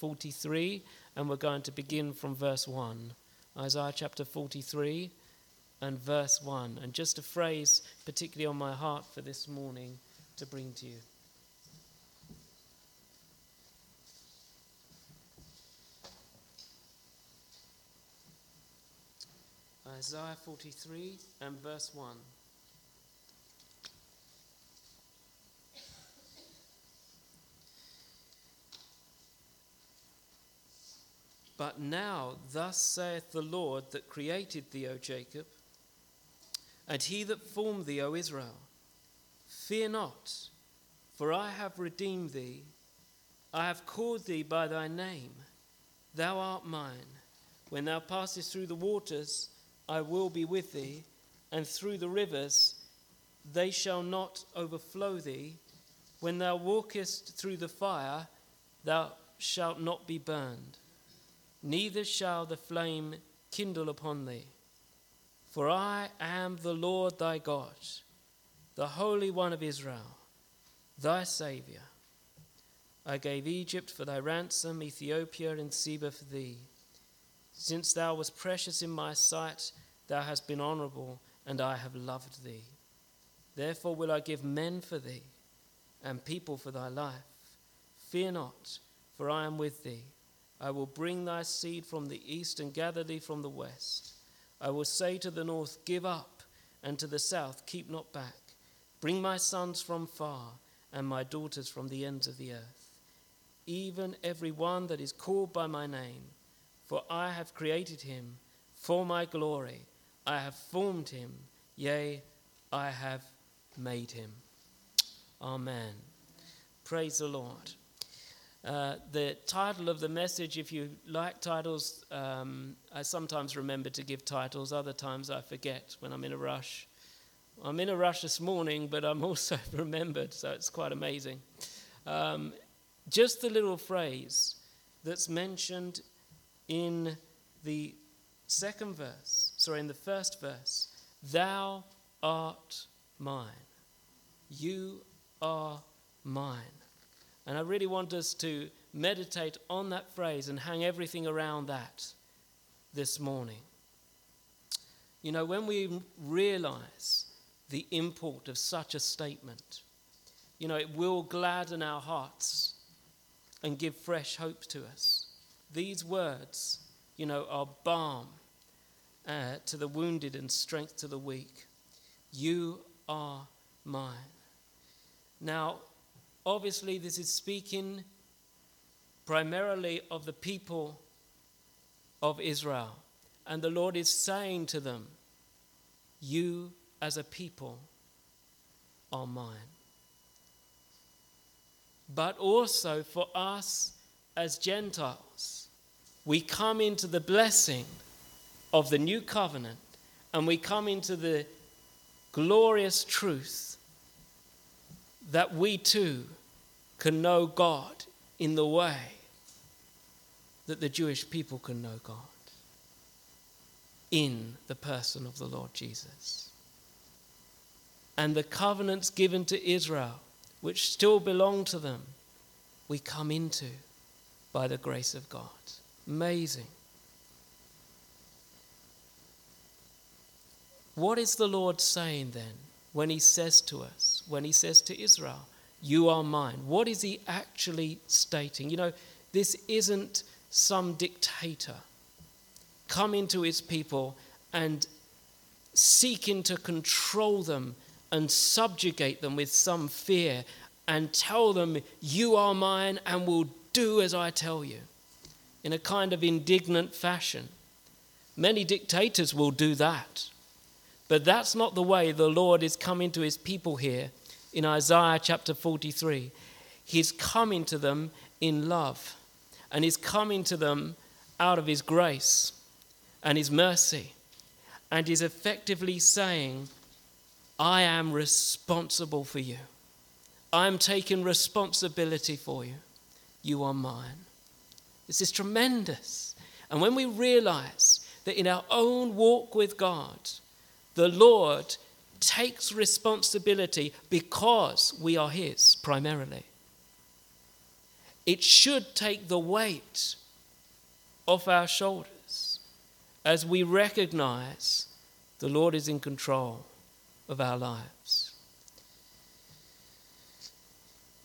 43, and we're going to begin from verse 1. Isaiah chapter 43 and verse 1. And just a phrase, particularly on my heart for this morning, to bring to you. Isaiah 43 and verse 1. But now, thus saith the Lord that created thee, O Jacob, and he that formed thee, O Israel Fear not, for I have redeemed thee. I have called thee by thy name. Thou art mine. When thou passest through the waters, I will be with thee, and through the rivers, they shall not overflow thee. When thou walkest through the fire, thou shalt not be burned neither shall the flame kindle upon thee. For I am the Lord thy God, the Holy One of Israel, thy Saviour. I gave Egypt for thy ransom, Ethiopia and Seba for thee. Since thou wast precious in my sight, thou hast been honourable, and I have loved thee. Therefore will I give men for thee, and people for thy life. Fear not, for I am with thee. I will bring thy seed from the east and gather thee from the west. I will say to the north, Give up, and to the south, Keep not back. Bring my sons from far, and my daughters from the ends of the earth, even every one that is called by my name. For I have created him for my glory. I have formed him, yea, I have made him. Amen. Praise the Lord. Uh, the title of the message, if you like titles, um, I sometimes remember to give titles, other times I forget when I'm in a rush. I'm in a rush this morning, but I'm also remembered, so it's quite amazing. Um, just the little phrase that's mentioned in the second verse, sorry, in the first verse Thou art mine. You are mine. And I really want us to meditate on that phrase and hang everything around that this morning. You know, when we realize the import of such a statement, you know, it will gladden our hearts and give fresh hope to us. These words, you know, are balm uh, to the wounded and strength to the weak. You are mine. Now, obviously, this is speaking primarily of the people of Israel. And the Lord is saying to them, You as a people are mine. But also for us as Gentiles, we come into the blessing of the new covenant and we come into the glorious truth that we too can know God in the way that the Jewish people can know God in the person of the Lord Jesus. And the covenants given to Israel, which still belong to them, we come into by the grace of God. Amazing. What is the Lord saying then when He says to us, when he says to Israel, You are mine. What is he actually stating? You know, this isn't some dictator coming to his people and seeking to control them and subjugate them with some fear and tell them, You are mine and will do as I tell you, in a kind of indignant fashion. Many dictators will do that. But that's not the way the Lord is coming to his people here in Isaiah chapter 43. He's coming to them in love, and he's coming to them out of his grace and his mercy. And he's effectively saying, I am responsible for you. I'm taking responsibility for you. You are mine. This is tremendous. And when we realize that in our own walk with God, the Lord takes responsibility because we are His primarily. it should take the weight off our shoulders as we recognize the Lord is in control of our lives.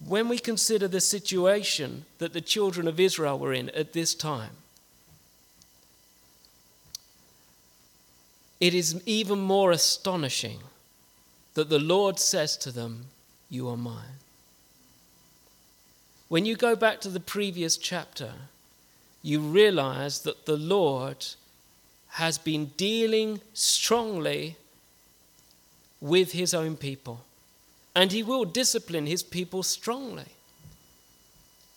When we consider the situation that the children of Israel were in at this time, it is even more astonishing that the Lord says to them, You are mine. When you go back to the previous chapter, you realize that the Lord has been dealing strongly with his own people. And he will discipline his people strongly.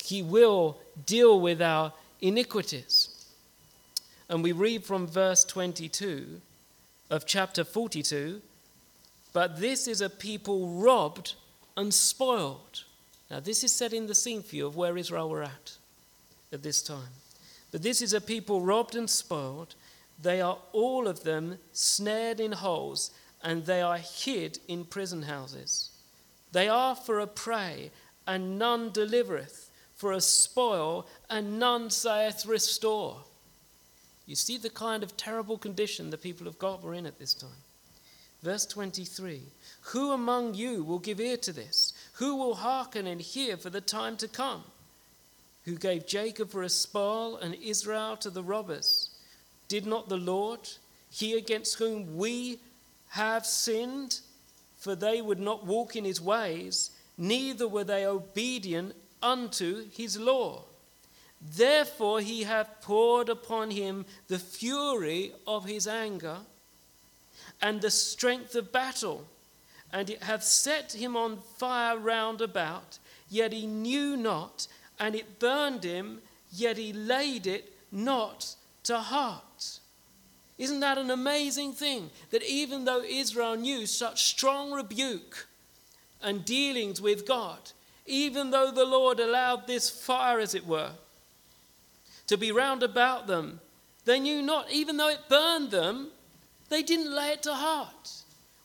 He will deal with our iniquities. And we read from verse 22 of chapter 42 But this is a people robbed and spoiled. Now, this is setting the scene for you of where Israel were at at this time. But this is a people robbed and spoiled. They are all of them snared in holes, and they are hid in prison houses. They are for a prey, and none delivereth, for a spoil, and none saith, Restore. You see the kind of terrible condition the people of God were in at this time. Verse 23 Who among you will give ear to this? Who will hearken and hear for the time to come? Who gave Jacob for a spoil and Israel to the robbers? Did not the Lord, he against whom we have sinned, for they would not walk in his ways, neither were they obedient unto his law. Therefore he hath poured upon him the fury of his anger and the strength of battle, and it hath set him on fire round about, yet he knew not, and it burned him, yet he laid it not to heart. Isn't that an amazing thing? That even though Israel knew such strong rebuke and dealings with God, even though the Lord allowed this fire, as it were, to be round about them, they knew not, even though it burned them, they didn't lay it to heart.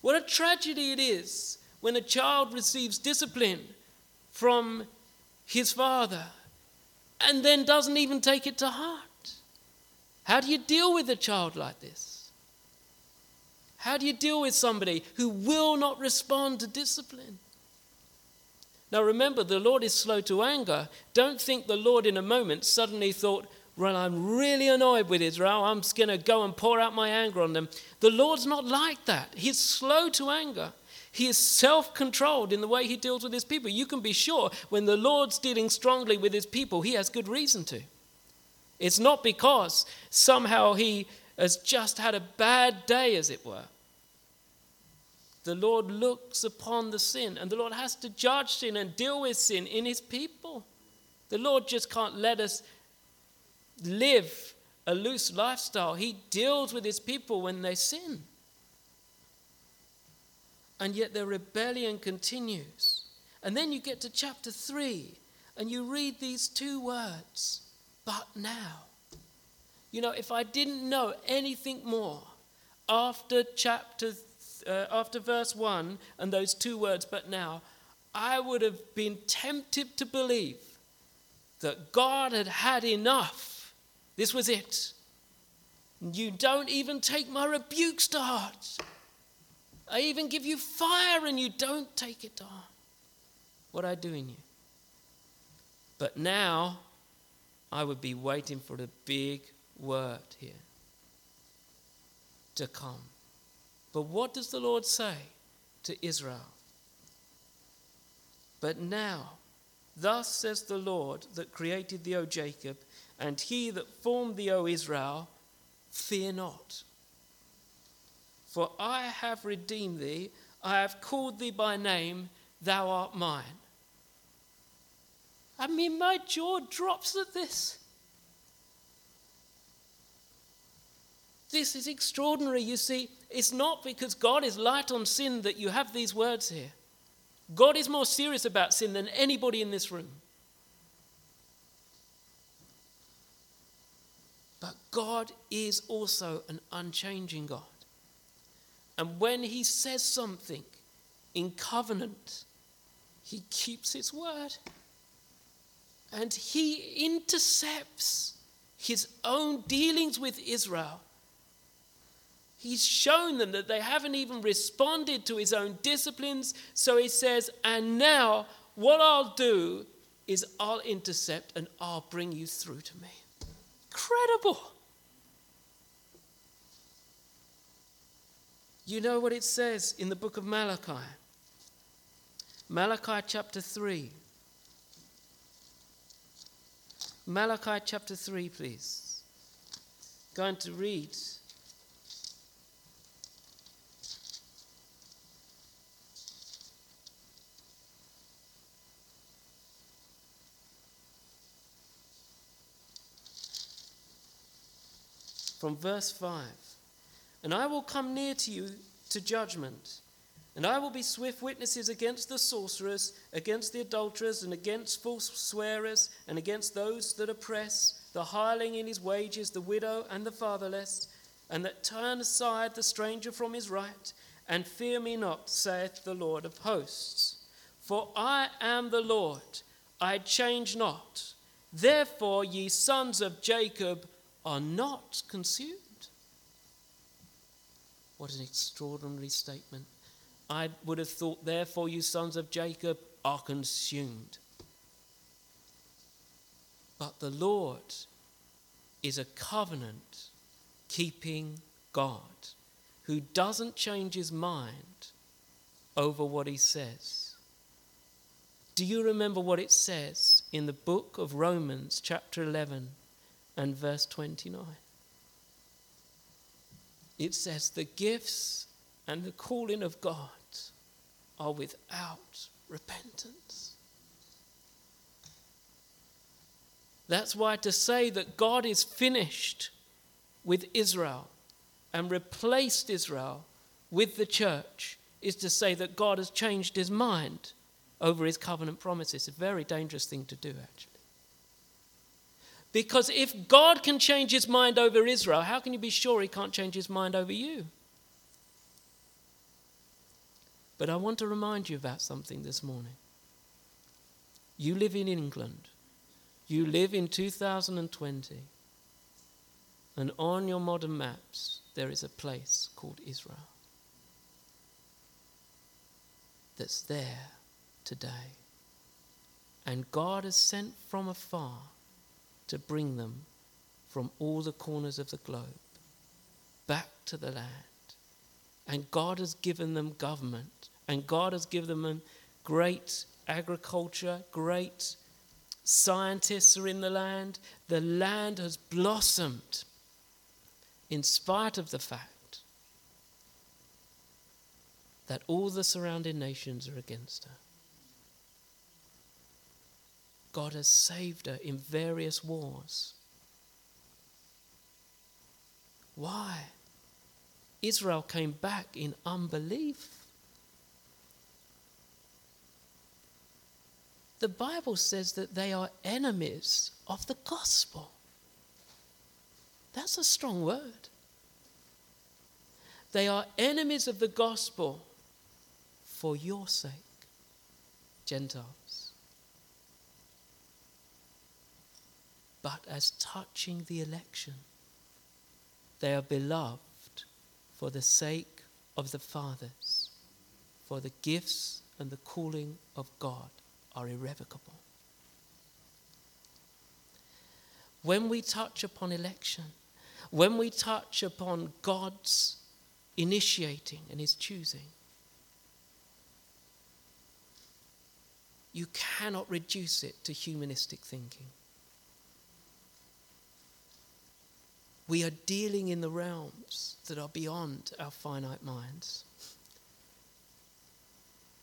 What a tragedy it is when a child receives discipline from his father and then doesn't even take it to heart. How do you deal with a child like this? How do you deal with somebody who will not respond to discipline? Now remember, the Lord is slow to anger. Don't think the Lord in a moment suddenly thought, well, I'm really annoyed with Israel. I'm going to go and pour out my anger on them. The Lord's not like that. He's slow to anger. He is self controlled in the way he deals with his people. You can be sure when the Lord's dealing strongly with his people, he has good reason to. It's not because somehow he has just had a bad day, as it were. The Lord looks upon the sin, and the Lord has to judge sin and deal with sin in his people. The Lord just can't let us live a loose lifestyle. He deals with his people when they sin. And yet their rebellion continues. And then you get to chapter 3 and you read these two words but now. You know, if I didn't know anything more after chapter, uh, after verse 1 and those two words, but now, I would have been tempted to believe that God had had enough. This was it. You don't even take my rebukes to heart. I even give you fire and you don't take it to heart. What I do in you. But now, I would be waiting for the big word here to come. But what does the Lord say to Israel? But now, thus says the Lord that created thee, O Jacob, and he that formed thee, O Israel, fear not. For I have redeemed thee, I have called thee by name, thou art mine. I mean, my jaw drops at this. This is extraordinary. You see, it's not because God is light on sin that you have these words here. God is more serious about sin than anybody in this room. But God is also an unchanging God. And when He says something in covenant, He keeps His word. And he intercepts his own dealings with Israel. He's shown them that they haven't even responded to his own disciplines. So he says, And now what I'll do is I'll intercept and I'll bring you through to me. Incredible. You know what it says in the book of Malachi? Malachi chapter 3. Malachi chapter 3, please. Going to read. From verse 5 And I will come near to you to judgment and I will be swift witnesses against the sorcerers, against the adulterers, and against false swearers, and against those that oppress, the hireling in his wages, the widow and the fatherless, and that turn aside the stranger from his right, and fear me not, saith the Lord of hosts. For I am the Lord, I change not. Therefore, ye sons of Jacob are not consumed. What an extraordinary statement. I would have thought, therefore, you sons of Jacob are consumed. But the Lord is a covenant keeping God who doesn't change his mind over what he says. Do you remember what it says in the book of Romans, chapter 11 and verse 29? It says, The gifts and the calling of God are without repentance. That's why to say that God is finished with Israel and replaced Israel with the church is to say that God has changed his mind over his covenant promises. It's a very dangerous thing to do, actually. Because if God can change his mind over Israel, how can you be sure he can't change his mind over you? But I want to remind you about something this morning. You live in England. You live in 2020. And on your modern maps, there is a place called Israel that's there today. And God has sent from afar to bring them from all the corners of the globe back to the land. And God has given them government and God has given them great agriculture, great scientists are in the land. The land has blossomed in spite of the fact that all the surrounding nations are against her. God has saved her in various wars. Why? Israel came back in unbelief. the Bible says that they are enemies of the gospel. That's a strong word. They are enemies of the gospel for your sake, Gentiles. But as touching the election, they are beloved for the sake of the fathers, for the gifts and the calling of God are irrevocable. When we touch upon election, when we touch upon God's initiating and His choosing, you cannot reduce it to humanistic thinking. We are dealing in the realms that are beyond our finite minds.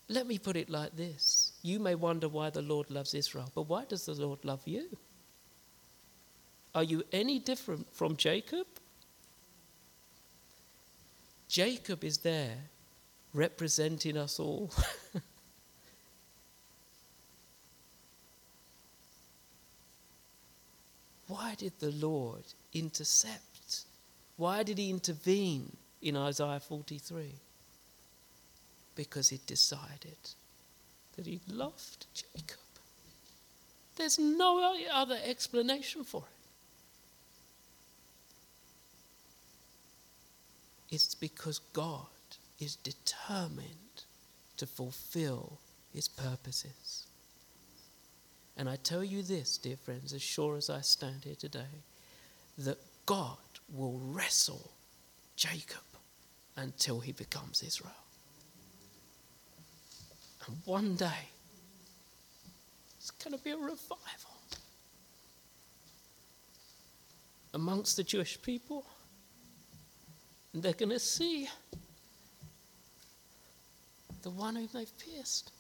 Let me put it like this you may wonder why the Lord loves Israel, but why does the Lord love you? Are you any different from Jacob? Jacob is there representing us all. why did the Lord intercept? Why did he intervene in Isaiah 43? Because he decided that he loved Jacob. There's no other explanation for it. It's because God is determined to fulfill his purposes. And I tell you this, dear friends, as sure as I stand here today, that God will wrestle Jacob until he becomes Israel. And one day, it's going to be a revival amongst the Jewish people. And they're going to see the one whom they've pierced.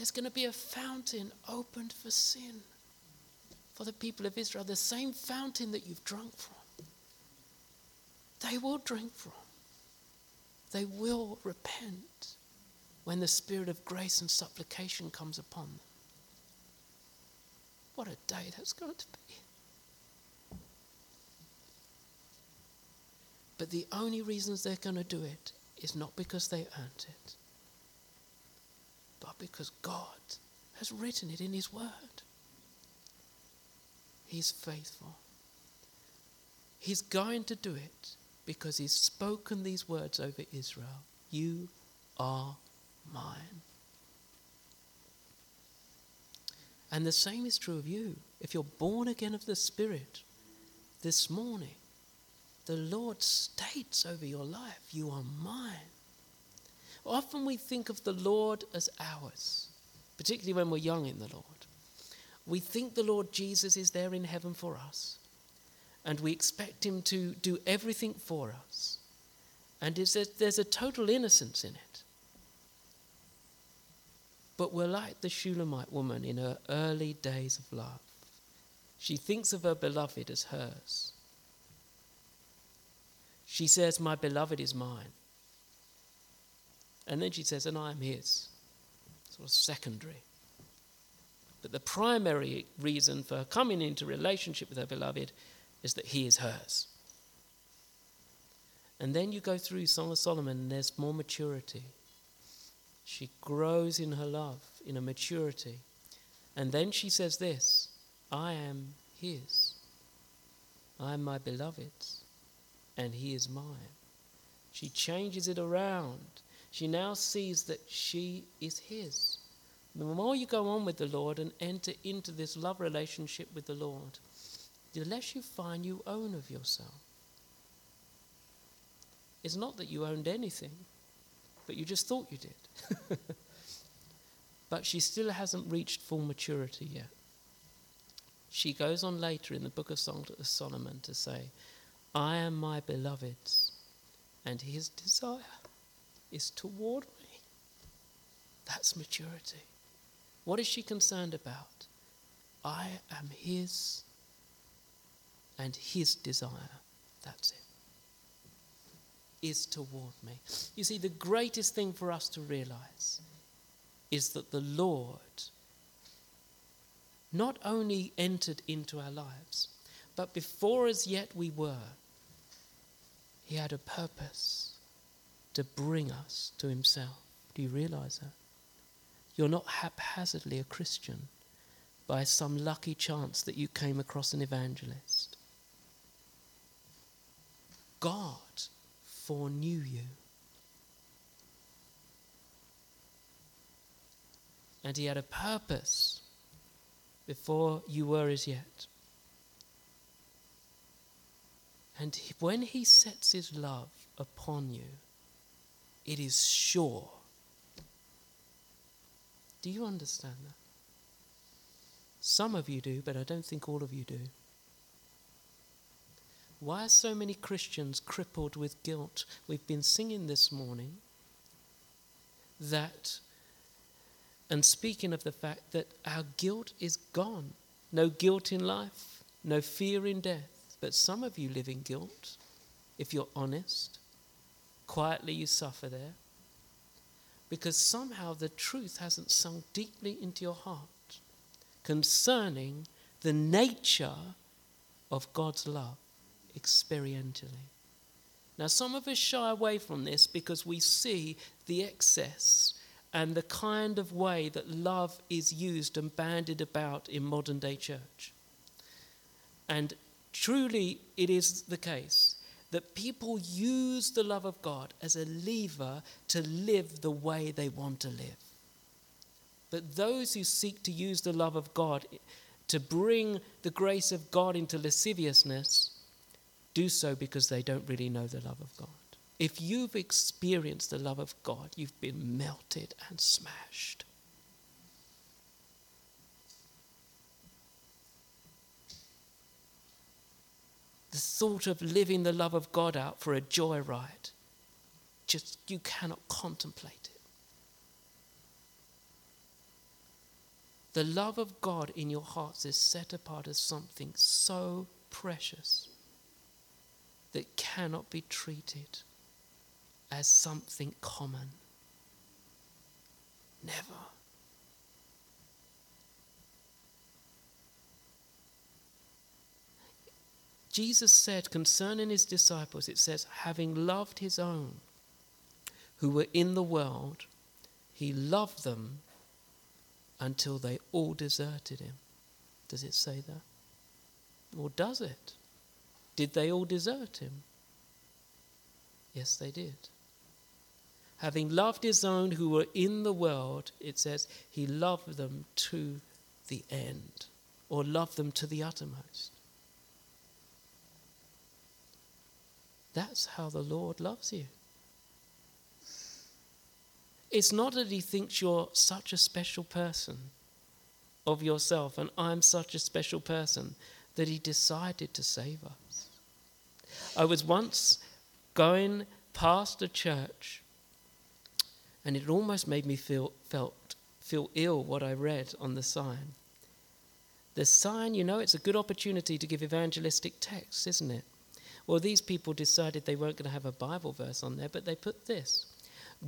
There's going to be a fountain opened for sin for the people of Israel, the same fountain that you've drunk from. They will drink from. They will repent when the spirit of grace and supplication comes upon them. What a day that's going to be. But the only reasons they're going to do it is not because they earned it, because God has written it in His Word. He's faithful. He's going to do it because He's spoken these words over Israel You are mine. And the same is true of you. If you're born again of the Spirit this morning, the Lord states over your life, You are mine. Often we think of the Lord as ours, particularly when we're young in the Lord. We think the Lord Jesus is there in heaven for us, and we expect Him to do everything for us. And there's a total innocence in it. But we're like the Shulamite woman in her early days of love. She thinks of her beloved as hers. She says, My beloved is mine. And then she says, And I am his. Sort of secondary. But the primary reason for her coming into relationship with her beloved is that he is hers. And then you go through Song of Solomon, and there's more maturity. She grows in her love, in a maturity. And then she says this I am his. I am my beloved's and he is mine. She changes it around. She now sees that she is his. The more you go on with the Lord and enter into this love relationship with the Lord, the less you find you own of yourself. It's not that you owned anything, but you just thought you did. but she still hasn't reached full maturity yet. She goes on later in the book of Song of Solomon to say, I am my beloved's, and his desire is toward me. That's maturity. What is she concerned about? I am his, and his desire, that's it, is toward me. You see, the greatest thing for us to realize is that the Lord not only entered into our lives, but before as yet we were, he had a purpose to bring us to Himself. Do you realize that? You're not haphazardly a Christian by some lucky chance that you came across an evangelist. God foreknew you. And He had a purpose before you were as yet. And when He sets His love upon you, it is sure. Do you understand that? Some of you do, but I don't think all of you do. Why are so many Christians crippled with guilt? We've been singing this morning that, and speaking of the fact that our guilt is gone. No guilt in life, no fear in death. But some of you live in guilt, if you're honest. Quietly, you suffer there. Because somehow the truth hasn't sunk deeply into your heart concerning the nature of God's love experientially. Now, some of us shy away from this because we see the excess and the kind of way that love is used and bandied about in modern day church. And truly, it is the case that people use the love of God as a lever to live the way they want to live. But those who seek to use the love of God to bring the grace of God into lasciviousness do so because they don't really know the love of God. If you've experienced the love of God, you've been melted and smashed. The thought of living the love of God out for a joyride, just you cannot contemplate it. The love of God in your hearts is set apart as something so precious that cannot be treated as something common. Never. Jesus said concerning his disciples, it says, having loved his own who were in the world, he loved them until they all deserted him. Does it say that? Or does it? Did they all desert him? Yes, they did. Having loved his own who were in the world, it says, he loved them to the end, or loved them to the uttermost. That's how the Lord loves you. It's not that He thinks you're such a special person of yourself and I'm such a special person that He decided to save us. I was once going past a church and it almost made me feel felt feel ill what I read on the sign. The sign, you know, it's a good opportunity to give evangelistic texts, isn't it? Well, these people decided they weren't going to have a Bible verse on there, but they put this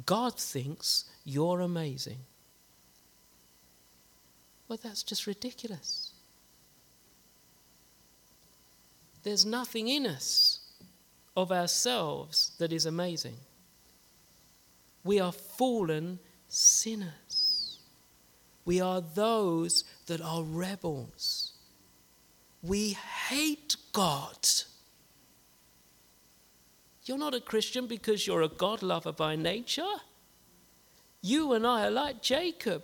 God thinks you're amazing. Well, that's just ridiculous. There's nothing in us of ourselves that is amazing. We are fallen sinners. We are those that are rebels. We hate God. You're not a Christian because you're a God lover by nature. You and I are like Jacob.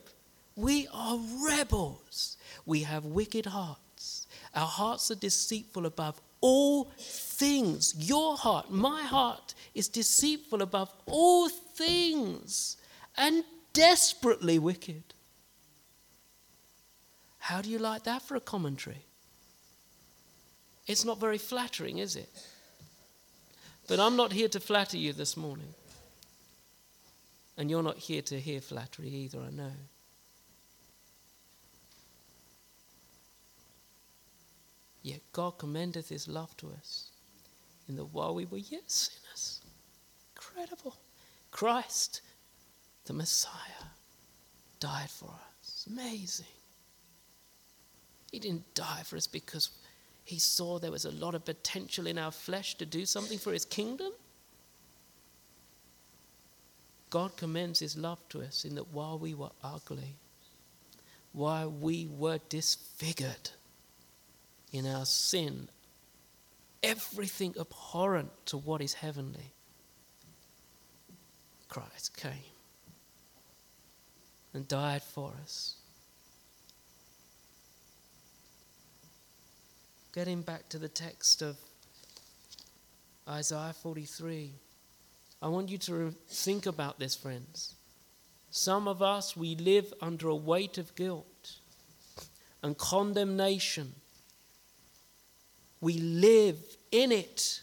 We are rebels. We have wicked hearts. Our hearts are deceitful above all things. Your heart, my heart, is deceitful above all things and desperately wicked. How do you like that for a commentary? It's not very flattering, is it? But I'm not here to flatter you this morning. And you're not here to hear flattery either, I know. Yet God commendeth his love to us in that while we were yet sinners, incredible, Christ, the Messiah, died for us. Amazing. He didn't die for us because he saw there was a lot of potential in our flesh to do something for his kingdom. God commends his love to us in that while we were ugly, while we were disfigured in our sin, everything abhorrent to what is heavenly, Christ came and died for us. Getting back to the text of Isaiah 43, I want you to think about this, friends. Some of us, we live under a weight of guilt and condemnation. We live in it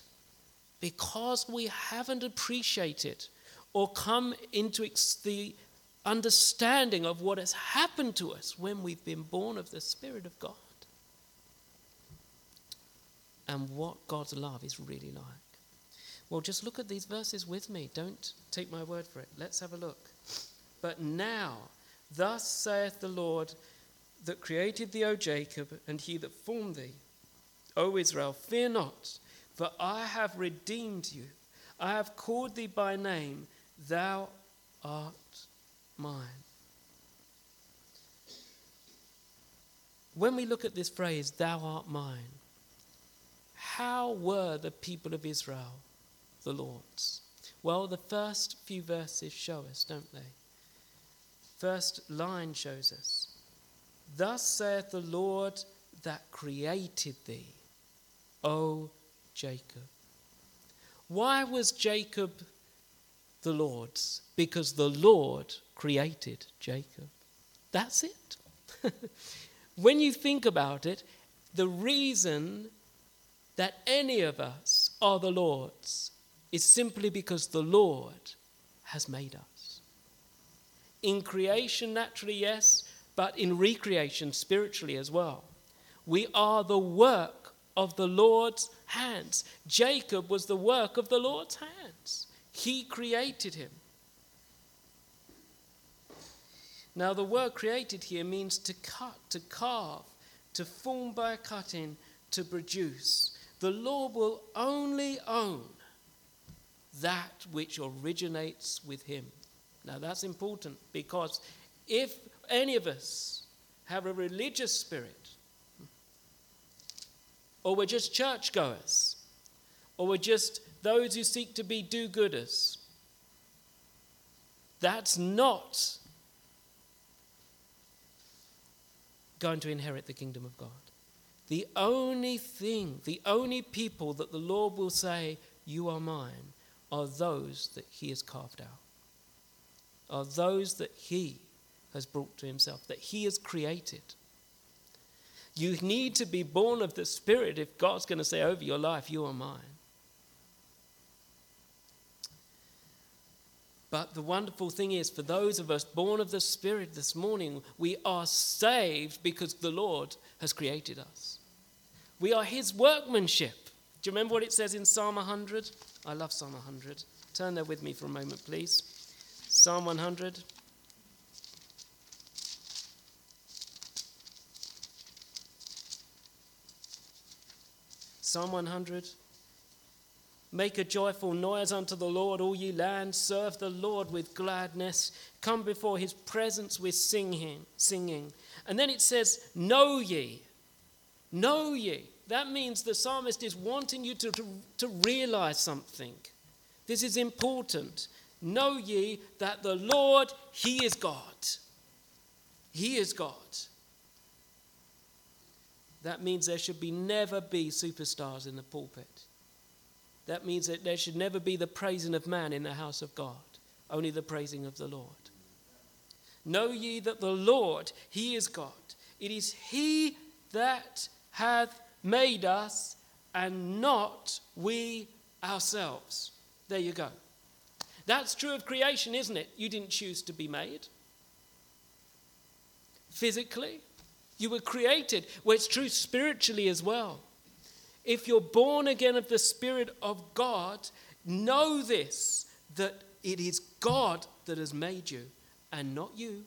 because we haven't appreciated or come into the understanding of what has happened to us when we've been born of the Spirit of God and what God's love is really like. Well, just look at these verses with me. Don't take my word for it. Let's have a look. But now, thus saith the Lord that created thee, O Jacob, and he that formed thee, O Israel, fear not, for I have redeemed you. I have called thee by name, thou art mine. When we look at this phrase, thou art mine, how were the people of Israel the Lord's? Well, the first few verses show us, don't they? First line shows us Thus saith the Lord that created thee, O Jacob. Why was Jacob the Lord's? Because the Lord created Jacob. That's it. when you think about it, the reason that any of us are the Lord's is simply because the Lord has made us. In creation, naturally, yes, but in recreation, spiritually as well. We are the work of the Lord's hands. Jacob was the work of the Lord's hands, He created him. Now, the word created here means to cut, to carve, to form by cutting, to produce. The Lord will only own that which originates with Him. Now, that's important because if any of us have a religious spirit, or we're just churchgoers, or we're just those who seek to be do gooders, that's not going to inherit the kingdom of God. The only thing, the only people that the Lord will say, You are mine, are those that He has carved out, are those that He has brought to Himself, that He has created. You need to be born of the Spirit if God's going to say over your life, You are mine. But the wonderful thing is, for those of us born of the Spirit this morning, we are saved because the Lord has created us. We are His workmanship. Do you remember what it says in Psalm 100? I love Psalm 100. Turn there with me for a moment, please. Psalm 100. Psalm 100. Make a joyful noise unto the Lord, all ye lands. Serve the Lord with gladness. Come before his presence with singing. singing. And then it says, Know ye. Know ye. That means the psalmist is wanting you to, to, to realize something. This is important. Know ye that the Lord, he is God. He is God. That means there should be never be superstars in the pulpit. That means that there should never be the praising of man in the house of God, only the praising of the Lord. Know ye that the Lord, He is God. It is He that hath made us, and not we ourselves. There you go. That's true of creation, isn't it? You didn't choose to be made. Physically, you were created. Well, it's true spiritually as well. If you're born again of the Spirit of God, know this that it is God that has made you and not you.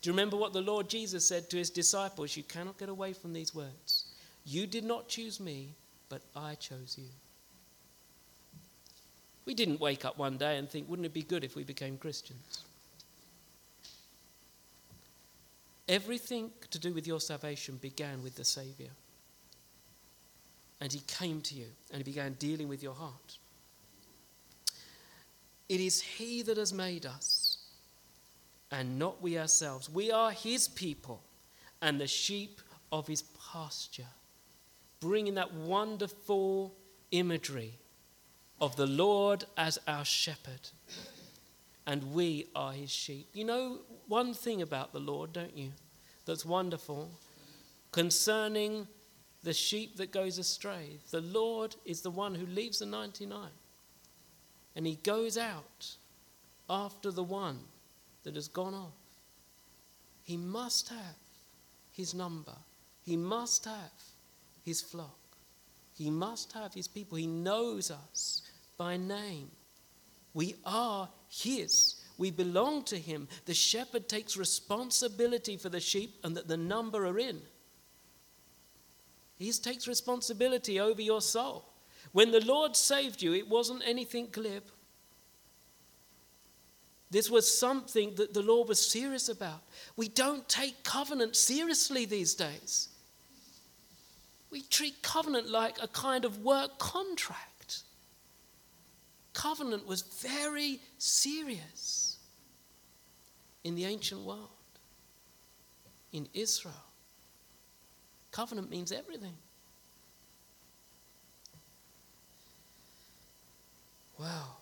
Do you remember what the Lord Jesus said to his disciples? You cannot get away from these words. You did not choose me, but I chose you. We didn't wake up one day and think, wouldn't it be good if we became Christians? Everything to do with your salvation began with the Saviour. And he came to you and he began dealing with your heart. It is he that has made us and not we ourselves. We are his people and the sheep of his pasture. Bringing that wonderful imagery of the Lord as our shepherd. And we are his sheep. You know one thing about the Lord, don't you? That's wonderful concerning the sheep that goes astray. The Lord is the one who leaves the 99 and he goes out after the one that has gone off. He must have his number, he must have his flock, he must have his people. He knows us by name. We are his. We belong to him. The shepherd takes responsibility for the sheep and that the number are in. He takes responsibility over your soul. When the Lord saved you, it wasn't anything glib. This was something that the Lord was serious about. We don't take covenant seriously these days. We treat covenant like a kind of work contract. Covenant was very serious in the ancient world, in Israel. Covenant means everything. Well,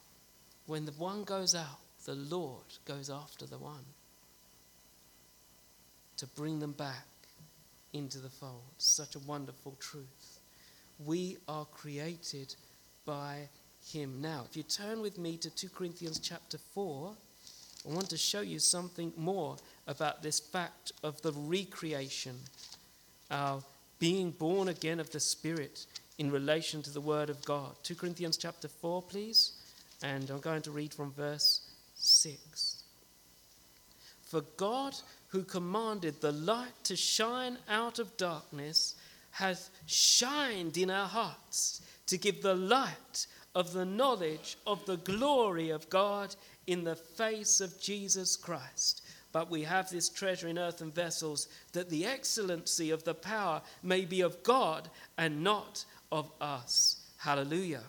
when the one goes out, the Lord goes after the one to bring them back into the fold. Such a wonderful truth. We are created by Him. Now, if you turn with me to 2 Corinthians chapter 4, I want to show you something more about this fact of the recreation, our being born again of the Spirit in relation to the Word of God. 2 Corinthians chapter 4, please. And I'm going to read from verse 6. For God, who commanded the light to shine out of darkness, has shined in our hearts to give the light of the knowledge of the glory of God in the face of Jesus Christ. But we have this treasure in earthen vessels, that the excellency of the power may be of God and not of us. Hallelujah.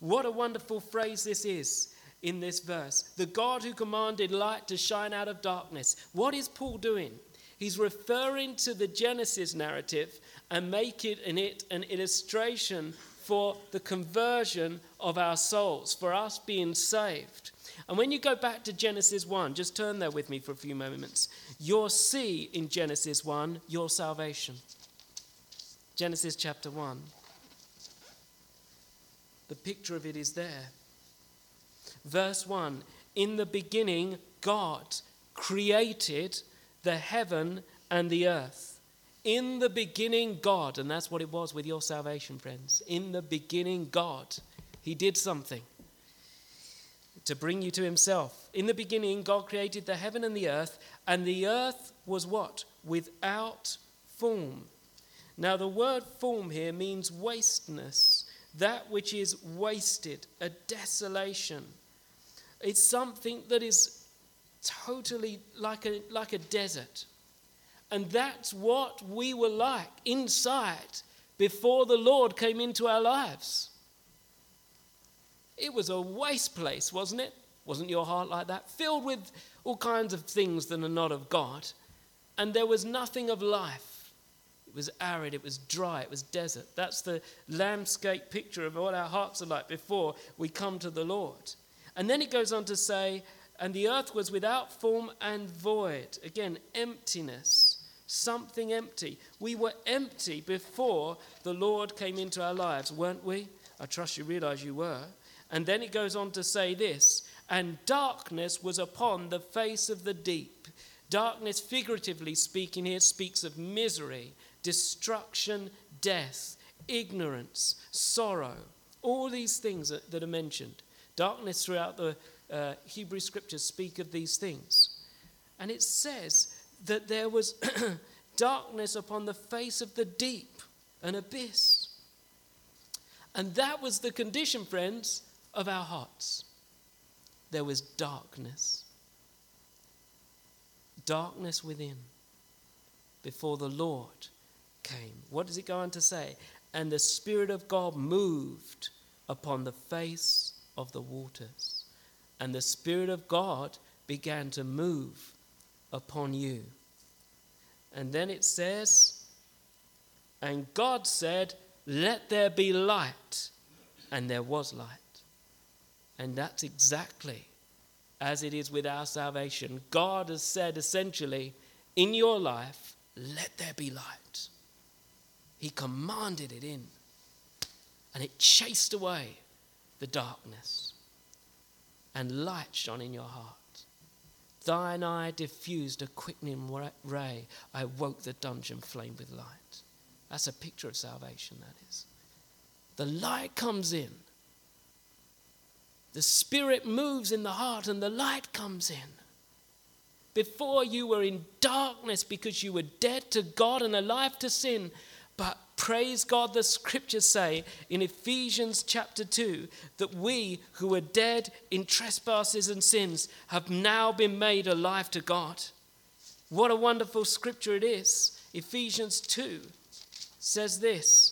What a wonderful phrase this is in this verse. The God who commanded light to shine out of darkness. What is Paul doing? He's referring to the Genesis narrative and making in it an illustration for the conversion of our souls, for us being saved. And when you go back to Genesis 1, just turn there with me for a few moments, you'll see in Genesis 1 your salvation. Genesis chapter 1. The picture of it is there. Verse 1 In the beginning, God created the heaven and the earth. In the beginning, God, and that's what it was with your salvation, friends. In the beginning, God, He did something to bring you to Himself. In the beginning, God created the heaven and the earth, and the earth was what? Without form. Now, the word form here means wasteness that which is wasted, a desolation. It's something that is totally like a, like a desert. And that's what we were like inside before the Lord came into our lives. It was a waste place, wasn't it? Wasn't your heart like that? Filled with all kinds of things that are not of God. And there was nothing of life. It was arid, it was dry, it was desert. That's the landscape picture of what our hearts are like before we come to the Lord. And then it goes on to say, and the earth was without form and void. Again, emptiness, something empty. We were empty before the Lord came into our lives, weren't we? I trust you realize you were. And then it goes on to say this and darkness was upon the face of the deep. Darkness, figuratively speaking, here speaks of misery destruction, death, ignorance, sorrow, all these things that, that are mentioned. Darkness throughout the uh, Hebrew scriptures speak of these things. And it says that there was darkness upon the face of the deep, an abyss. And that was the condition, friends, of our hearts. There was darkness. Darkness within before the Lord came. What does it go on to say? And the Spirit of God moved upon the face of the waters. And the Spirit of God began to move upon you. And then it says, And God said, Let there be light. And there was light. And that's exactly as it is with our salvation. God has said essentially, in your life, let there be light. He commanded it in, and it chased away the darkness, and light shone in your heart. Thine eye diffused a quickening ray. I woke the dungeon flame with light. That's a picture of salvation, that is. The light comes in. The Spirit moves in the heart, and the light comes in. Before you were in darkness because you were dead to God and alive to sin, but praise God, the scriptures say in Ephesians chapter 2 that we who were dead in trespasses and sins have now been made alive to God. What a wonderful scripture it is. Ephesians 2 says this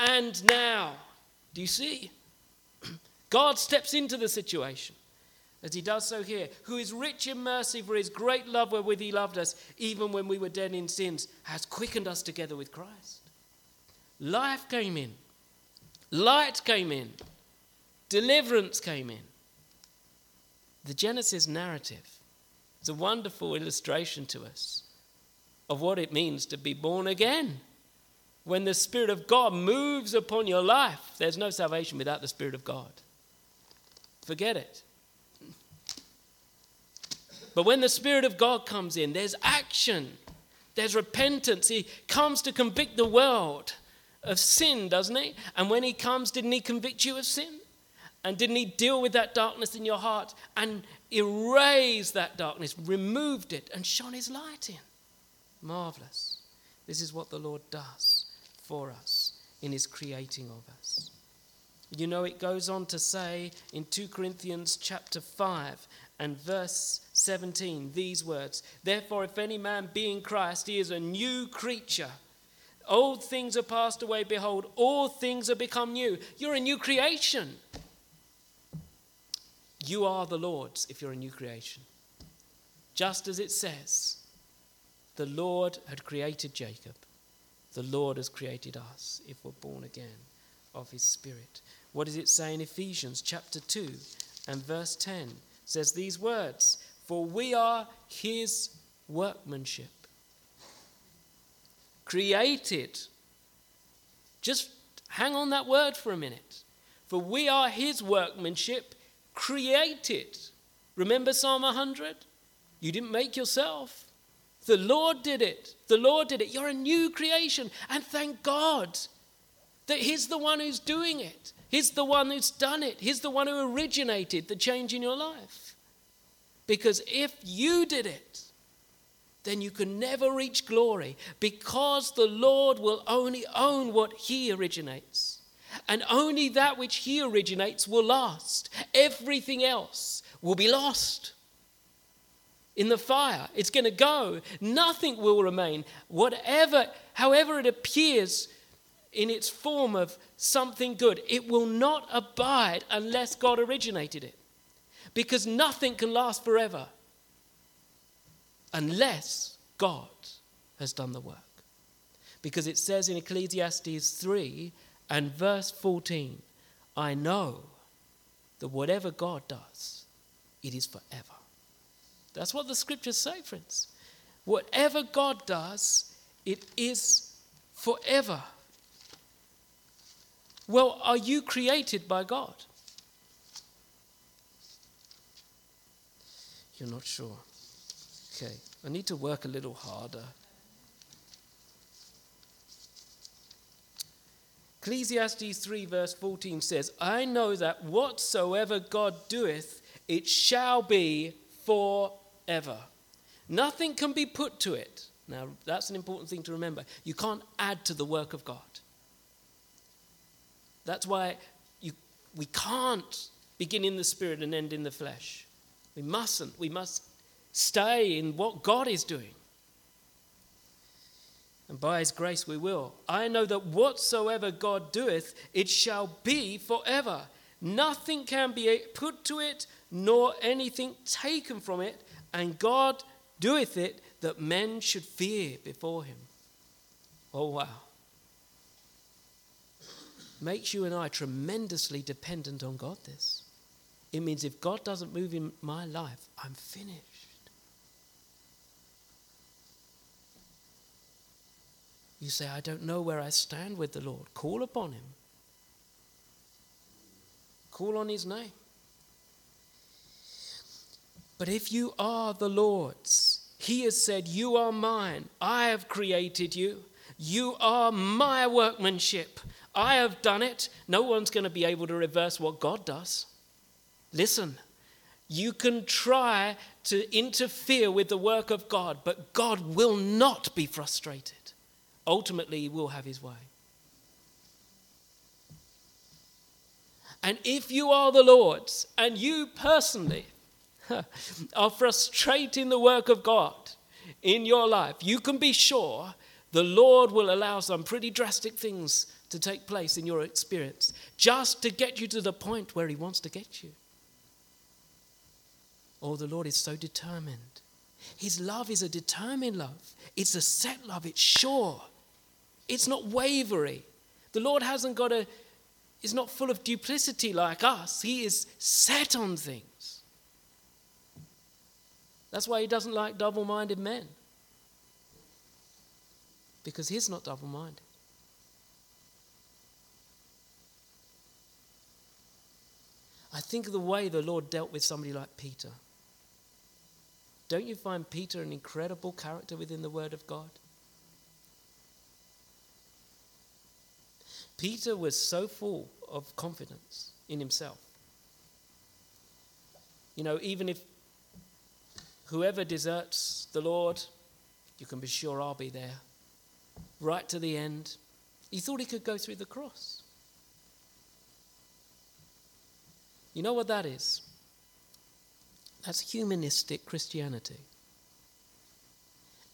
and now. Do you see? God steps into the situation as he does so here, who is rich in mercy for his great love wherewith he loved us, even when we were dead in sins, has quickened us together with Christ. Life came in, light came in, deliverance came in. The Genesis narrative is a wonderful illustration to us of what it means to be born again when the Spirit of God moves upon your life, there's no salvation without the Spirit of God. Forget it. But when the Spirit of God comes in, there's action, there's repentance. He comes to convict the world of sin, doesn't he? And when he comes, didn't he convict you of sin? And didn't he deal with that darkness in your heart and erase that darkness, removed it, and shone his light in? Marvelous. This is what the Lord does for us in his creating of us. You know, it goes on to say in 2 Corinthians chapter 5 and verse 17 these words Therefore, if any man be in Christ, he is a new creature. Old things are passed away, behold, all things are become new. You're a new creation. You are the Lord's if you're a new creation. Just as it says, the Lord had created Jacob the Lord has created us if we're born again of his Spirit. What does it say in Ephesians chapter 2 and verse 10? It says these words For we are his workmanship, created. Just hang on that word for a minute. For we are his workmanship, created. Remember Psalm 100? You didn't make yourself. The Lord did it. The Lord did it. You're a new creation. And thank God that He's the one who's doing it. He's the one who's done it. He's the one who originated the change in your life. Because if you did it, then you can never reach glory because the Lord will only own what He originates. And only that which He originates will last. Everything else will be lost in the fire. It's going to go. Nothing will remain. Whatever, however it appears in its form of something good, it will not abide unless God originated it. Because nothing can last forever unless God has done the work. Because it says in Ecclesiastes 3 and verse 14, I know that whatever God does, it is forever. That's what the scriptures say, friends. Whatever God does, it is forever. Well, are you created by God? You're not sure. Okay, I need to work a little harder. Ecclesiastes 3, verse 14 says, I know that whatsoever God doeth, it shall be for ever. Nothing can be put to it. Now, that's an important thing to remember. You can't add to the work of God. That's why you, we can't begin in the spirit and end in the flesh. We mustn't. We must stay in what God is doing. And by his grace we will. I know that whatsoever God doeth, it shall be forever. Nothing can be put to it, nor anything taken from it and God doeth it that men should fear before him. Oh, wow. Makes you and I tremendously dependent on God, this. It means if God doesn't move in my life, I'm finished. You say, I don't know where I stand with the Lord. Call upon Him. Call on His name. But if you are the Lord's, He has said, You are mine. I have created you. You are my workmanship. I have done it. No one's going to be able to reverse what God does. Listen, you can try to interfere with the work of God, but God will not be frustrated. Ultimately, He will have His way. And if you are the Lord's, and you personally are frustrating the work of God in your life, you can be sure the Lord will allow some pretty drastic things to take place in your experience just to get you to the point where He wants to get you. Oh, the Lord is so determined. His love is a determined love, it's a set love, it's sure, it's not wavery. The Lord hasn't got a, is not full of duplicity like us. He is set on things. That's why He doesn't like double minded men, because He's not double minded. I think of the way the Lord dealt with somebody like Peter. Don't you find Peter an incredible character within the Word of God? Peter was so full of confidence in himself. You know, even if whoever deserts the Lord, you can be sure I'll be there. Right to the end. He thought he could go through the cross. You know what that is? That's humanistic Christianity.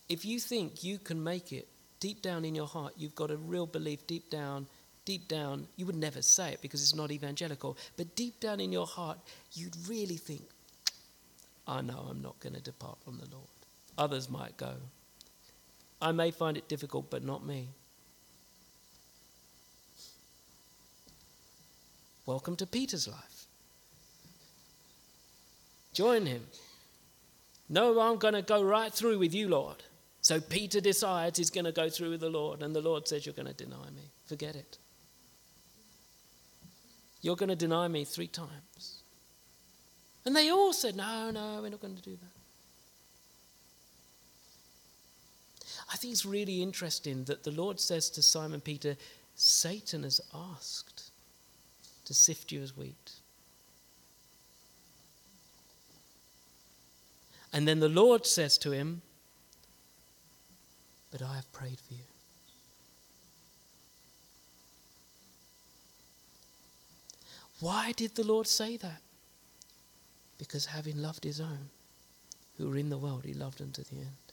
If you think you can make it deep down in your heart, you've got a real belief deep down, deep down, you would never say it because it's not evangelical, but deep down in your heart, you'd really think, I know I'm not going to depart from the Lord. Others might go. I may find it difficult, but not me. Welcome to Peter's life. Join him. No, I'm going to go right through with you, Lord. So Peter decides he's going to go through with the Lord, and the Lord says, You're going to deny me. Forget it. You're going to deny me three times. And they all said, No, no, we're not going to do that. I think it's really interesting that the Lord says to Simon Peter, Satan has asked to sift you as wheat. And then the Lord says to him, But I have prayed for you. Why did the Lord say that? Because having loved his own, who were in the world, he loved unto the end.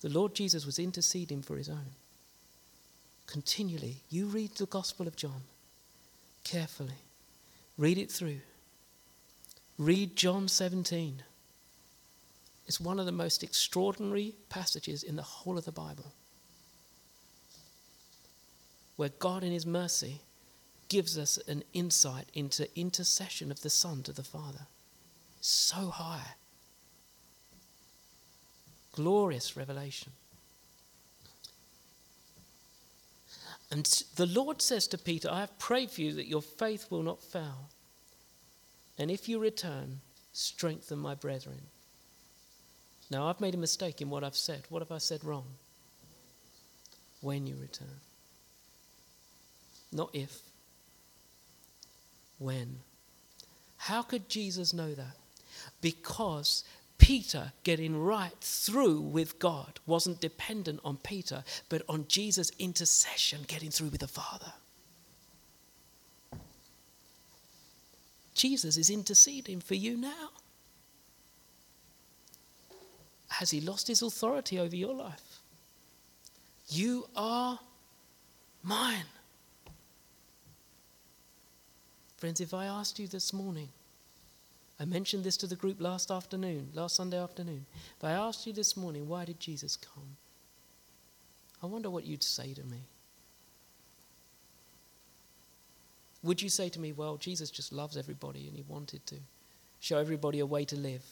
The Lord Jesus was interceding for his own. Continually, you read the Gospel of John carefully, read it through. Read John 17. It's one of the most extraordinary passages in the whole of the Bible. Where God, in His mercy, gives us an insight into intercession of the Son to the Father. So high. Glorious revelation. And the Lord says to Peter, I have prayed for you that your faith will not fail. And if you return, strengthen my brethren. Now, I've made a mistake in what I've said. What have I said wrong? When you return. Not if. When. How could Jesus know that? Because Peter getting right through with God wasn't dependent on Peter, but on Jesus' intercession getting through with the Father. Jesus is interceding for you now. Has he lost his authority over your life? You are mine. Friends, if I asked you this morning, I mentioned this to the group last afternoon, last Sunday afternoon. If I asked you this morning, why did Jesus come? I wonder what you'd say to me. Would you say to me, well, Jesus just loves everybody and he wanted to show everybody a way to live?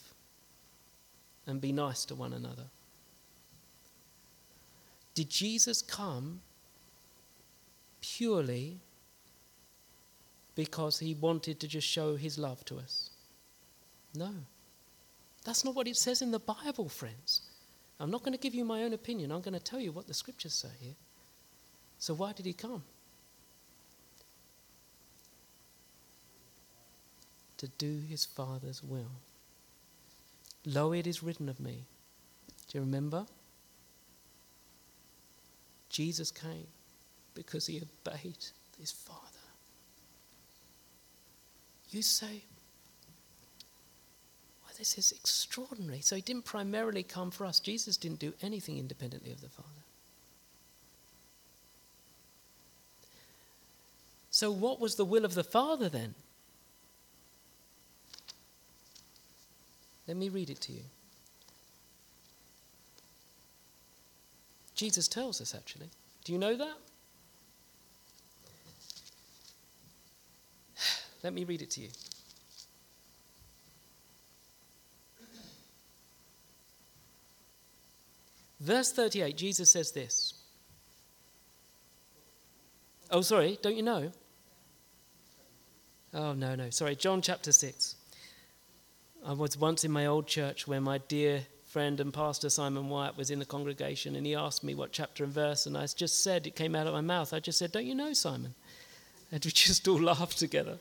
and be nice to one another. Did Jesus come purely because he wanted to just show his love to us. No. That's not what it says in the Bible, friends. I'm not going to give you my own opinion. I'm going to tell you what the scriptures say here. So, why did he come? To do his Father's will. Lo, it is written of me. Do you remember? Jesus came because he obeyed his Father. You say, this is extraordinary. So he didn't primarily come for us. Jesus didn't do anything independently of the Father. So, what was the will of the Father then? Let me read it to you. Jesus tells us actually. Do you know that? Let me read it to you. Verse 38, Jesus says this. Oh, sorry, don't you know? Oh, no, no. Sorry, John chapter 6. I was once in my old church where my dear friend and pastor Simon White was in the congregation and he asked me what chapter and verse, and I just said, it came out of my mouth. I just said, Don't you know, Simon? And we just all laughed together.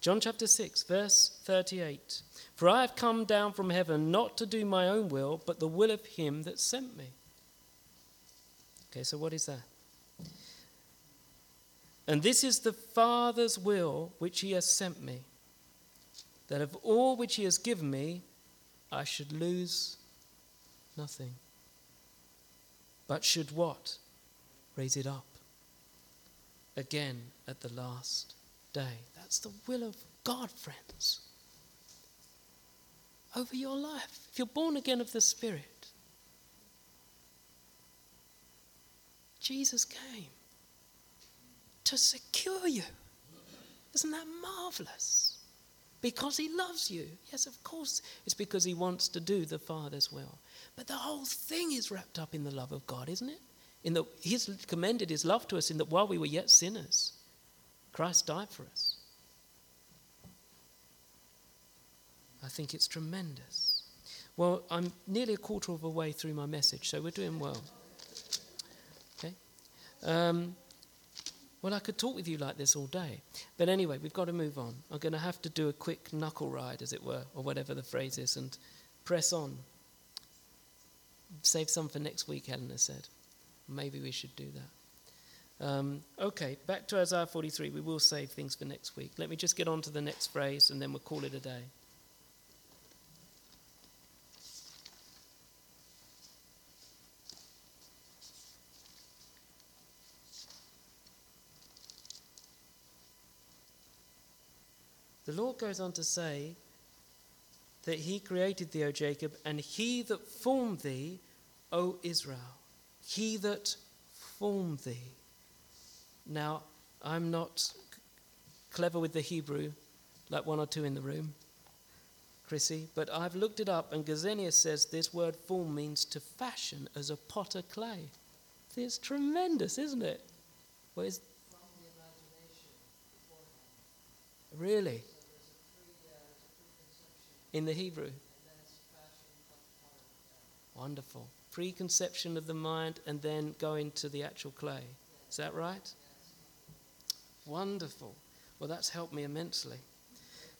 John chapter 6, verse 38. For I have come down from heaven not to do my own will, but the will of him that sent me. Okay, so what is that? And this is the Father's will which he has sent me, that of all which he has given me, I should lose nothing, but should what? Raise it up again at the last day. That's the will of God, friends, over your life. If you're born again of the Spirit, Jesus came to secure you. Isn't that marvelous? Because he loves you. Yes, of course, it's because he wants to do the Father's will. But the whole thing is wrapped up in the love of God, isn't it? In that he's commended his love to us in that while we were yet sinners, Christ died for us. I think it's tremendous. Well, I'm nearly a quarter of a way through my message, so we're doing well. Okay? Um, well, I could talk with you like this all day. But anyway, we've got to move on. I'm going to have to do a quick knuckle ride, as it were, or whatever the phrase is, and press on. Save some for next week, Helena said. Maybe we should do that. Um, okay, back to Isaiah 43. We will save things for next week. Let me just get on to the next phrase, and then we'll call it a day. The Lord goes on to say that He created thee, O Jacob, and He that formed thee, O Israel. He that formed thee. Now, I'm not clever with the Hebrew, like one or two in the room, Chrissy, but I've looked it up, and Gesenius says this word form means to fashion as a potter clay. It's tremendous, isn't it? Well, really? in the Hebrew? Wonderful. Preconception of the mind and then go into the actual clay. Is that right? Wonderful. Well, that's helped me immensely.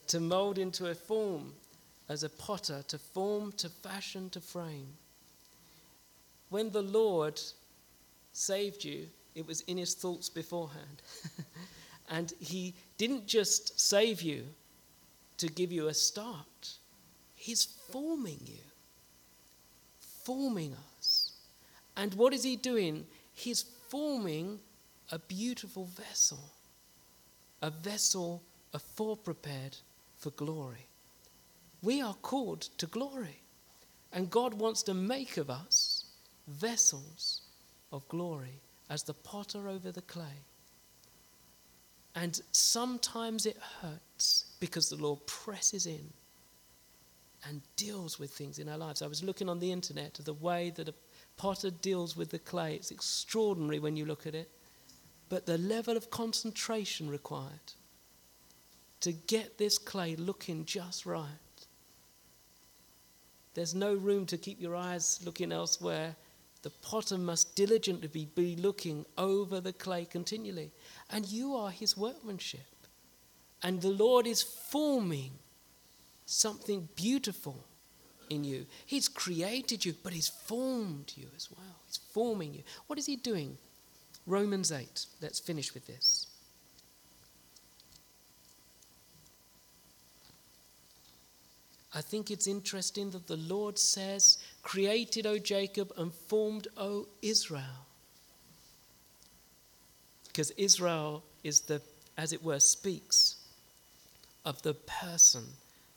To mold into a form as a potter, to form, to fashion, to frame. When the Lord saved you, it was in his thoughts beforehand. and he didn't just save you to give you a start. He's forming you, forming us. And what is He doing? He's forming a beautiful vessel, a vessel prepared for glory. We are called to glory, and God wants to make of us vessels of glory as the potter over the clay. And sometimes it hurts because the Lord presses in and deals with things in our lives. I was looking on the internet at the way that a potter deals with the clay. It's extraordinary when you look at it. But the level of concentration required to get this clay looking just right. There's no room to keep your eyes looking elsewhere. The potter must diligently be looking over the clay continually. And you are his workmanship. And the Lord is forming something beautiful in you. He's created you, but He's formed you as well. He's forming you. What is He doing? Romans 8. Let's finish with this. I think it's interesting that the Lord says, Created, O Jacob, and formed, O Israel. Because Israel is the, as it were, speaks of the person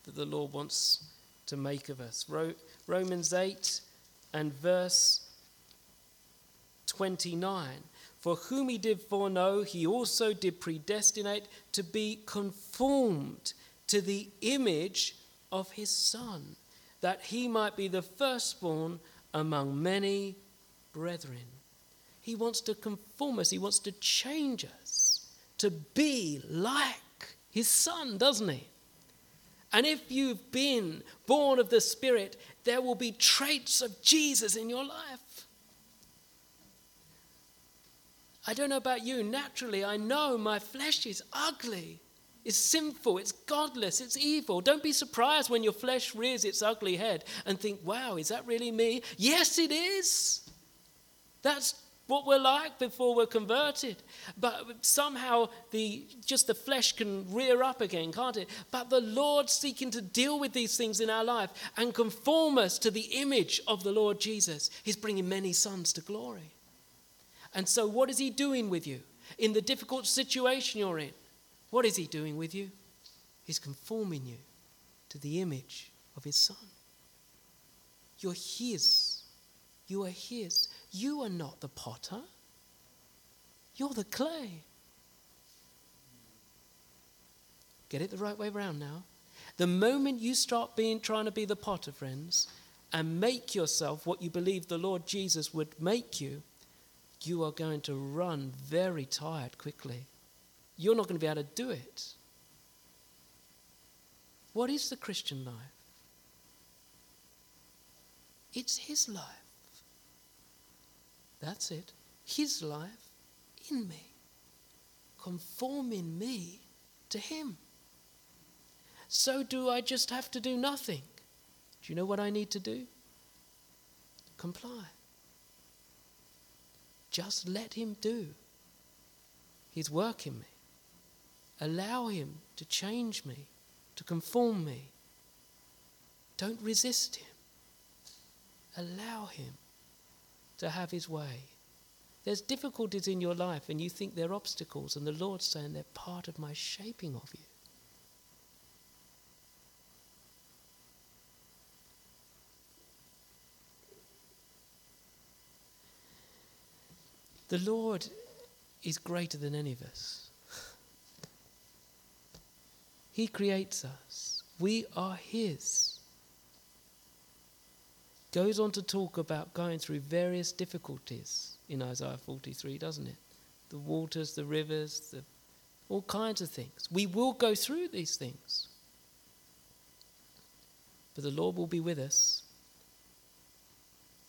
that the Lord wants to make of us. Romans 8 and verse 29. For whom he did foreknow, he also did predestinate to be conformed to the image of his Son, that he might be the firstborn among many brethren. He wants to conform us, he wants to change us to be like his Son, doesn't he? And if you've been born of the Spirit, there will be traits of Jesus in your life. I don't know about you. Naturally, I know my flesh is ugly, it's sinful, it's godless, it's evil. Don't be surprised when your flesh rears its ugly head and think, wow, is that really me? Yes, it is. That's what we're like before we're converted. But somehow the just the flesh can rear up again, can't it? But the Lord seeking to deal with these things in our life and conform us to the image of the Lord Jesus. He's bringing many sons to glory. And so what is he doing with you in the difficult situation you're in? What is he doing with you? He's conforming you to the image of his son. You're his. You are his. You are not the potter, you're the clay. Get it the right way around now. The moment you start being trying to be the potter, friends, and make yourself what you believe the Lord Jesus would make you, you are going to run very tired quickly. You're not going to be able to do it. What is the Christian life? It's His life. That's it. His life in me, conforming me to Him. So, do I just have to do nothing? Do you know what I need to do? Comply. Just let Him do His work in me. Allow Him to change me, to conform me. Don't resist Him. Allow Him to have his way. There's difficulties in your life and you think they're obstacles, and the Lord's saying they're part of my shaping of you. The Lord is greater than any of us. He creates us. We are His goes on to talk about going through various difficulties in Isaiah 43, doesn't it? The waters, the rivers, the, all kinds of things. We will go through these things. But the Lord will be with us.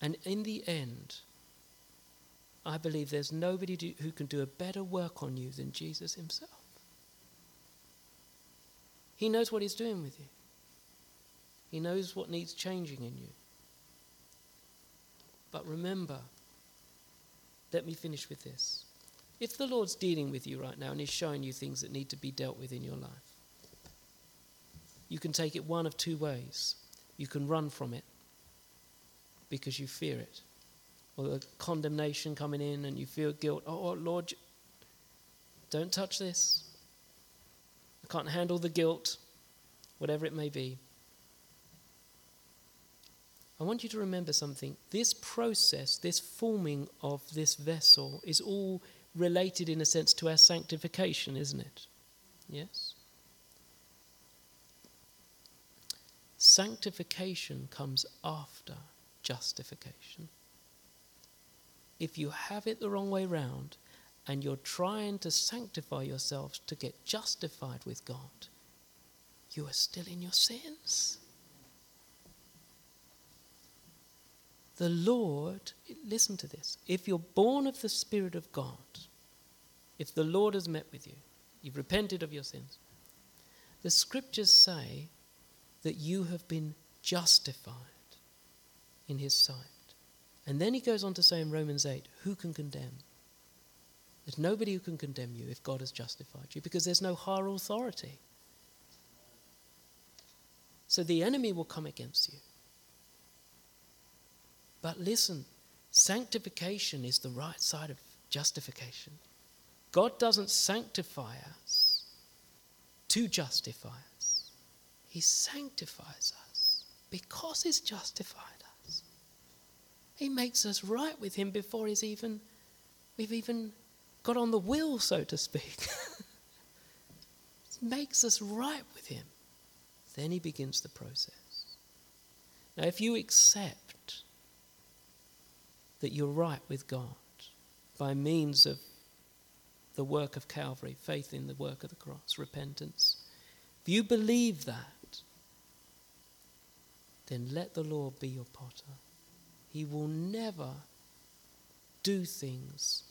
And in the end, I believe there's nobody do, who can do a better work on you than Jesus himself. He knows what he's doing with you. He knows what needs changing in you. But remember, let me finish with this. If the Lord's dealing with you right now and He's showing you things that need to be dealt with in your life, you can take it one of two ways. You can run from it because you fear it, or the condemnation coming in and you feel guilt. Oh, oh Lord, don't touch this. I can't handle the guilt, whatever it may be. I want you to remember something. This process, this forming of this vessel, is all related in a sense to our sanctification, isn't it? Yes? Sanctification comes after justification. If you have it the wrong way round, and you're trying to sanctify yourselves to get justified with God, you are still in your sins. The Lord, listen to this, if you're born of the Spirit of God, if the Lord has met with you, you've repented of your sins, the scriptures say that you have been justified in His sight. And then he goes on to say in Romans 8, who can condemn? There's nobody who can condemn you if God has justified you because there's no higher authority. So the enemy will come against you. But listen, sanctification is the right side of justification. God doesn't sanctify us to justify us, He sanctifies us because He's justified us. He makes us right with Him before He's even, we've even got on the wheel, so to speak. makes us right with Him. Then He begins the process. Now, if you accept that you're right with God by means of the work of Calvary, faith in the work of the cross, repentance, if you believe that, then let the Lord be your potter. He will never do things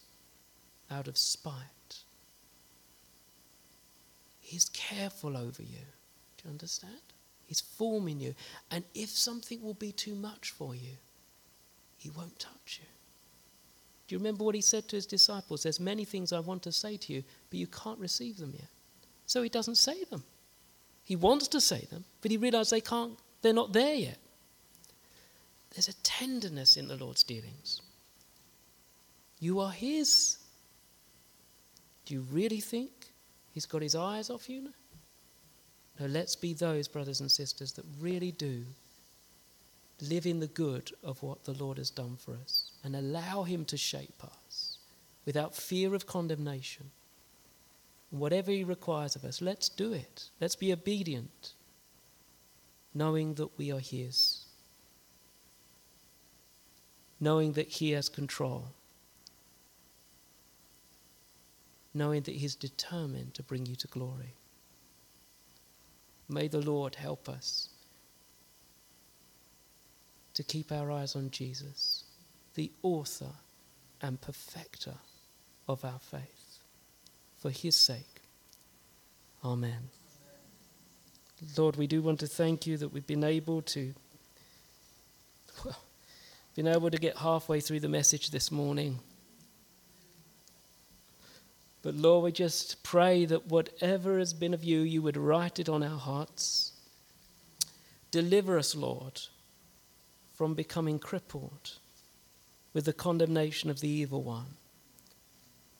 out of spite. He's careful over you. Do you understand? He's forming you. And if something will be too much for you, he won't touch you. Do you remember what he said to his disciples? There's many things I want to say to you, but you can't receive them yet. So he doesn't say them. He wants to say them, but he realizes they can't, they're not there yet. There's a tenderness in the Lord's dealings. You are his. Do you really think he's got his eyes off you? No, let's be those brothers and sisters that really do live in the good of what the Lord has done for us and allow him to shape us without fear of condemnation. whatever he requires of us, let's do it. Let's be obedient, knowing that we are his, knowing that he has control knowing that He's determined to bring you to glory. May the Lord help us to keep our eyes on Jesus, the author and perfecter of our faith. For His sake. Amen. Lord, we do want to thank you that we've been able to, well, been able to get halfway through the message this morning. But Lord, we just pray that whatever has been of you, you would write it on our hearts. Deliver us, Lord, from becoming crippled with the condemnation of the evil one.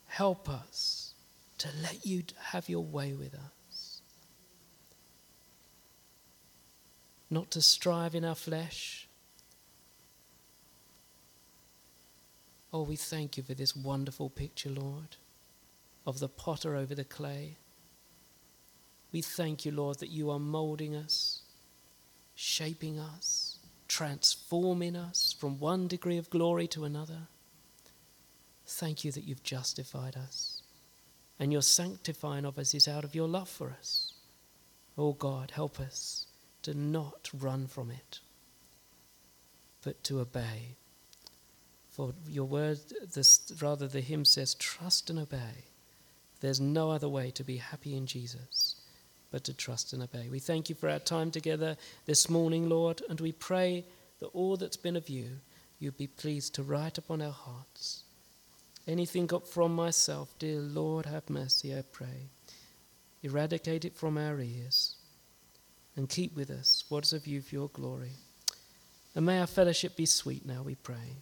Help us to let you have your way with us. Not to strive in our flesh. Oh, we thank you for this wonderful picture, Lord of the potter over the clay. We thank you, Lord, that you are molding us, shaping us, transforming us from one degree of glory to another. Thank you that you've justified us. And your sanctifying of us is out of your love for us. Oh God, help us to not run from it, but to obey. For your word, this, rather, the hymn says, trust and obey. There's no other way to be happy in Jesus but to trust and obey. We thank you for our time together this morning, Lord, and we pray that all that's been of you, you'd be pleased to write upon our hearts. Anything got from myself, dear Lord, have mercy, I pray. Eradicate it from our ears and keep with us what is of you for your glory. And may our fellowship be sweet now, we pray.